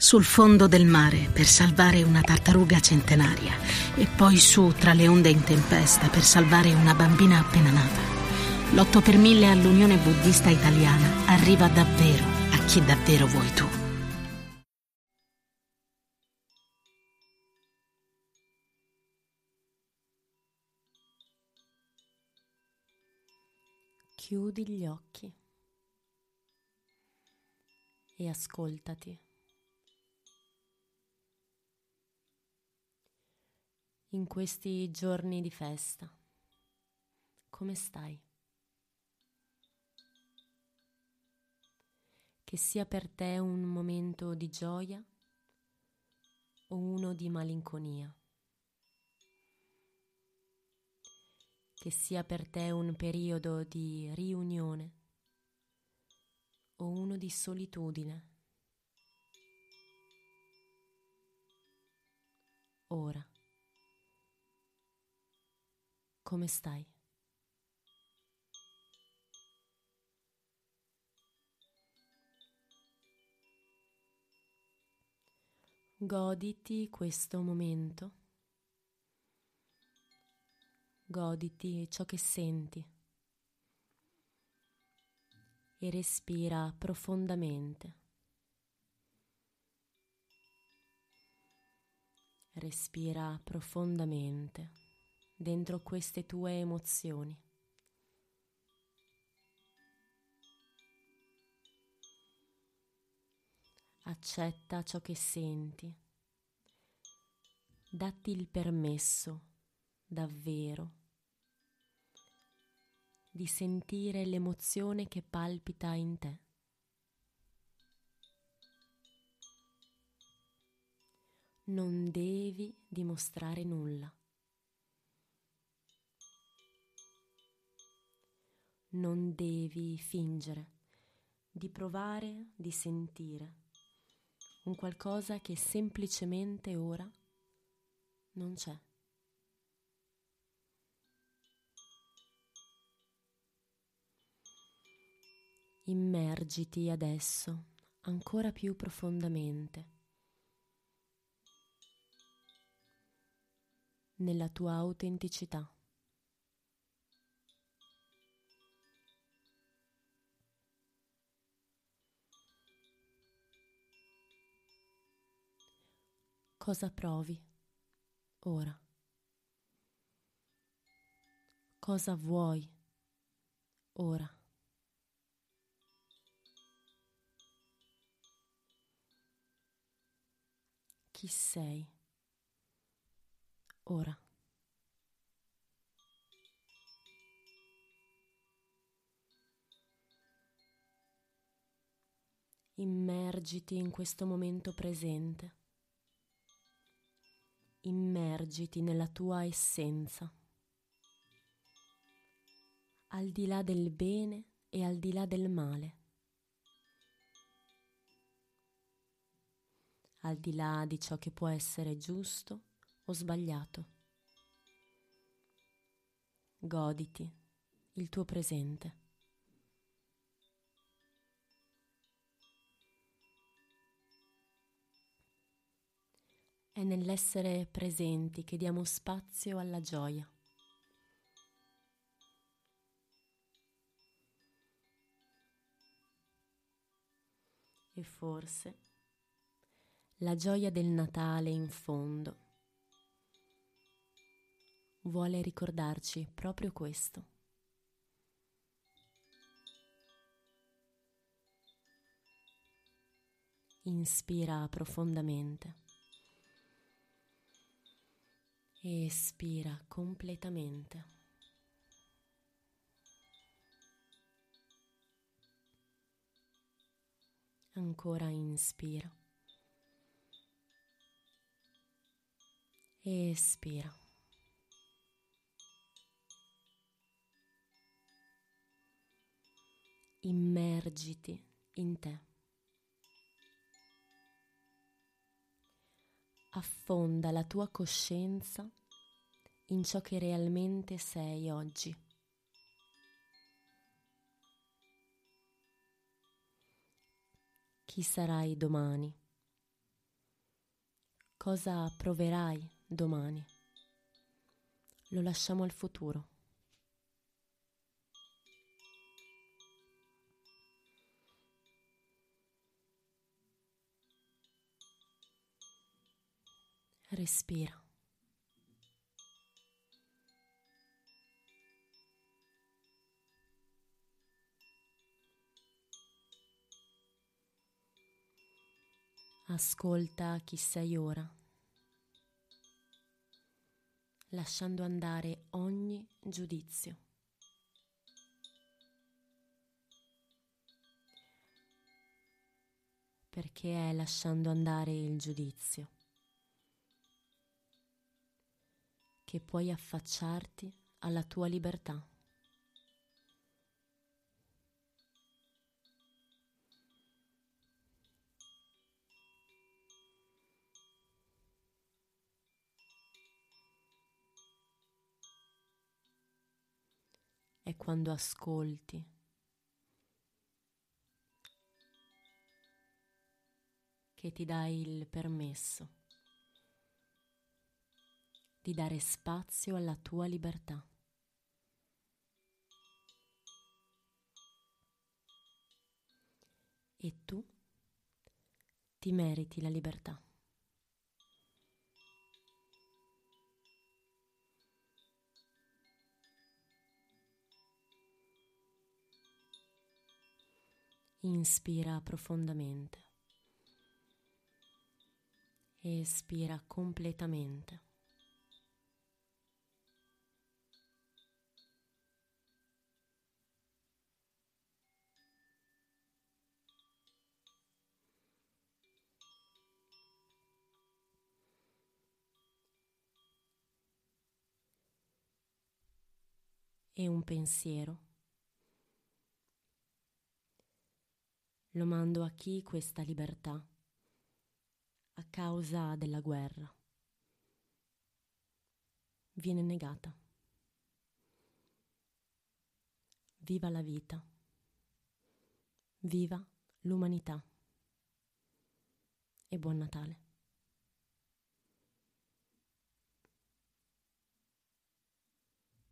sul fondo del mare per salvare una tartaruga centenaria e poi su tra le onde in tempesta per salvare una bambina appena nata. L'8 per mille all'Unione Buddista Italiana arriva davvero a chi davvero vuoi tu. Chiudi gli occhi e ascoltati. In questi giorni di festa? Come stai? Che sia per te un momento di gioia o uno di malinconia. Che sia per te un periodo di riunione o uno di solitudine. Ora. Come stai? Goditi questo momento. Goditi ciò che senti e respira profondamente. Respira profondamente dentro queste tue emozioni. Accetta ciò che senti. Datti il permesso, davvero, di sentire l'emozione che palpita in te. Non devi dimostrare nulla. Non devi fingere, di provare, di sentire un qualcosa che semplicemente ora non c'è. Immergiti adesso ancora più profondamente nella tua autenticità. Cosa provi ora? Cosa vuoi ora? Chi sei ora? Immergiti in questo momento presente immergiti nella tua essenza, al di là del bene e al di là del male, al di là di ciò che può essere giusto o sbagliato. Goditi il tuo presente. È nell'essere presenti che diamo spazio alla gioia. E forse la gioia del Natale in fondo vuole ricordarci proprio questo. Inspira profondamente. E espira completamente. Ancora inspira espira. Immergiti in te. Affonda la tua coscienza in ciò che realmente sei oggi. Chi sarai domani Cosa proverai domani? Lo lasciamo al futuro. Respira. Ascolta chi sei ora, lasciando andare ogni giudizio. Perché è lasciando andare il giudizio che puoi affacciarti alla tua libertà. è quando ascolti. che ti dai il permesso di dare spazio alla tua libertà. E tu ti meriti la libertà. Inspira profondamente. Espira completamente. E un pensiero lo mando a chi questa libertà a causa della guerra viene negata. Viva la vita, viva l'umanità e buon Natale.